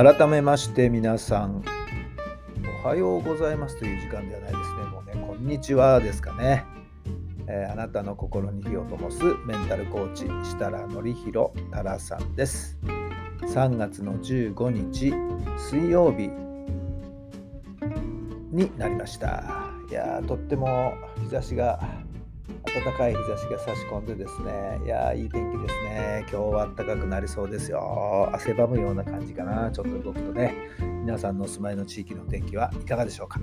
改めまして皆さんおはようございますという時間ではないですね。もうねこんにちはですかね、えーあなたの心に火を灯すメンタルコーチ設楽範弘太良さんです。3月の15日水曜日になりました。いやとっても日差しが暖かい日差しが差し込んでですね、いやーいい天気ですね。今日は暖かくなりそうですよ。汗ばむような感じかな。ちょっと動くとね、皆さんのお住まいの地域の天気はいかがでしょうか。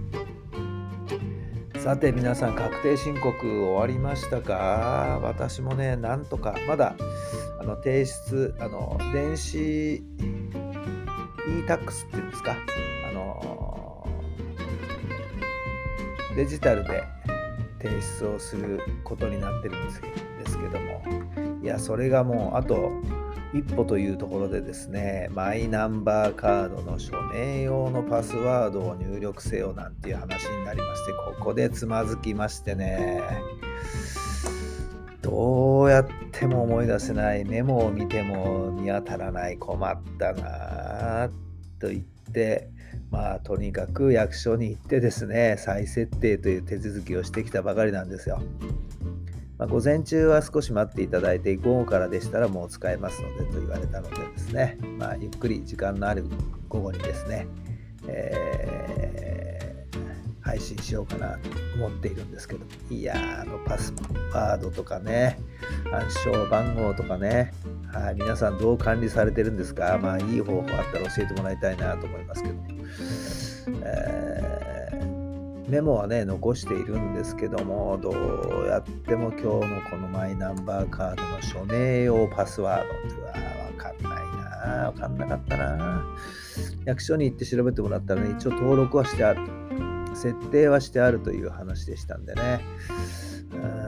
さて皆さん確定申告終わりましたか？私もね、なんとか、まだあの提出、あの電子 e-tax っていうんですか、あのデジタルで提出をすることになってるんですけですけども。いやそれがもうあと一歩というところでですねマイナンバーカードの署名用のパスワードを入力せよなんていう話になりましてここでつまずきましてね。どうやっても思い出せないメモを見ても見当たらない困ったなぁと言ってまあとにかく役所に行ってですね再設定という手続きをしてきたばかりなんですよ。まあ、午前中は少し待っていただいて午後からでしたらもう使えますのでと言われたのでですね、まあ、ゆっくり時間のある午後にですね、えー配信しようかなと思っているんですけど。いやーあのパスワードとかね。暗証番号とかね。はい皆さんどう管理されてるんですか。まあいい方法あったら教えてもらいたいなと思いますけど、えーメモはね残しているんですけどもどうやっても今日のこのマイナンバーカードの署名用パスワードってわ分かんないな分かんなかったな役所に行って調べてもらったらね一応登録はしてある。設定はしてあるという話でしたんでね。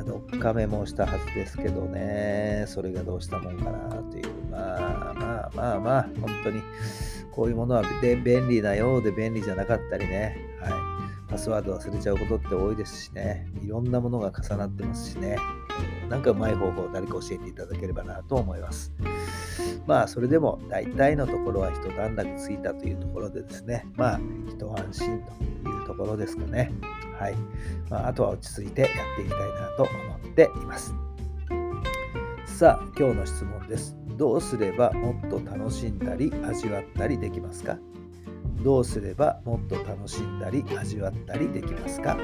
どっかメモしたはずですけどね。それがどうしたもんかなという。まあまあまあまあ本当にこういうものはで便利なようで便利じゃなかったりね。はい。パスワード忘れちゃうことって多いですしね、いろんなものが重なってますしね、なんかうまい方法を誰か教えていただければなと思います。まあ、それでも大体のところは一段落ついたというところでですね、まあ、一安心と。ころですかね。はい。まあ、あとは落ち着いてやっていきたいなと思っています。さあ、今日の質問です。どうすればもっと楽しんだり味わったりできますか？どうすればもっと楽しんだり味わったりできますか？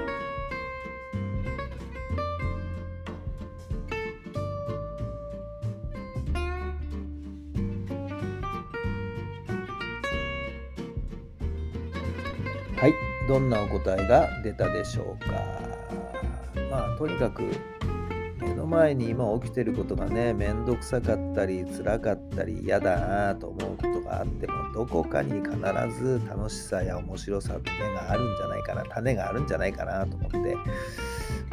はい、どんなお答えが出たでしょうか。まあ、とにかく目の前に今起きてることがね、めんどくさかったり、辛かったり、嫌だなと思うことがあっても、どこかに必ず楽しさや面白さの芽があるんじゃないかな、種があるんじゃないかなと思って、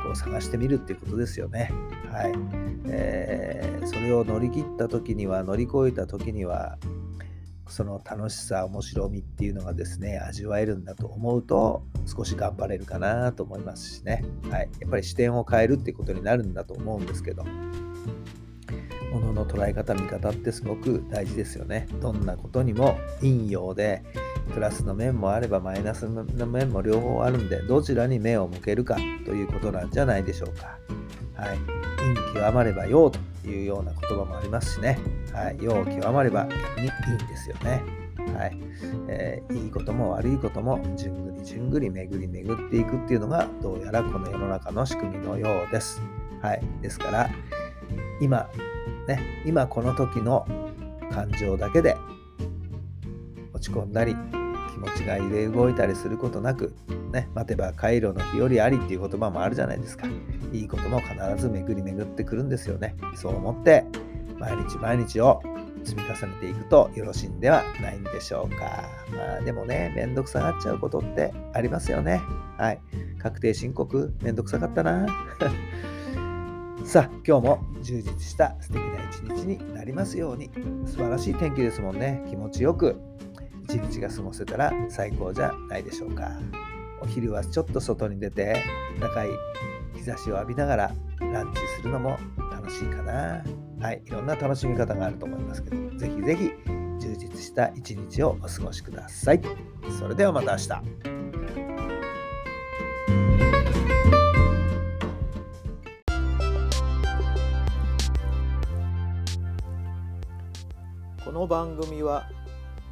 こう探してみるっていうことですよね。はい。えーそれを乗り切った時には、乗り越えた時には、その楽しさ、面白みっていうのがですね、味わえるんだと思うと、少し頑張れるかなと思いますしね。はい。やっぱり視点を変えるっていうことになるんだと思うんですけど、ものの捉え方、見方ってすごく大事ですよね。どんなことにも陰陽で、プラスの面もあればマイナスの面も両方あるんで、どちらに目を向けるかということなんじゃないでしょうか。はい。陰極まれば陽というような言葉もありますしね。はい。陽極まれば逆に陰ですよね。はい。えーいいことも悪いこともじゅんぐりじゅんぐり巡り巡っていくっていうのがどうやらこの世の中の仕組みのようです。はい。ですから、今、ね、今この時の感情だけで落ち込んだり持ちが揺れ動いたりすることなく、ね、待てば回路の日和ありっていう言葉もあるじゃないですか。いいことも必ず巡り巡ってくるんですよね。そう思って毎日毎日を積み重ねていくとよろしいんではないんでしょうか。まあでもね、めんどくさがっちゃうことってありますよね。はい。確定申告、めんどくさかったな。さあ、今日も充実した素敵な一日になりますように。素晴らしい天気ですもんね。気持ちよく一日が過ごせたら最高じゃないでしょうか。お昼はちょっと外に出て高い日差しを浴びながらランチするのも楽しいかな。はい、いろんな楽しみ方があると思いますけど、ぜひぜひ充実した一日をお過ごしください。それではまた明日。この番組は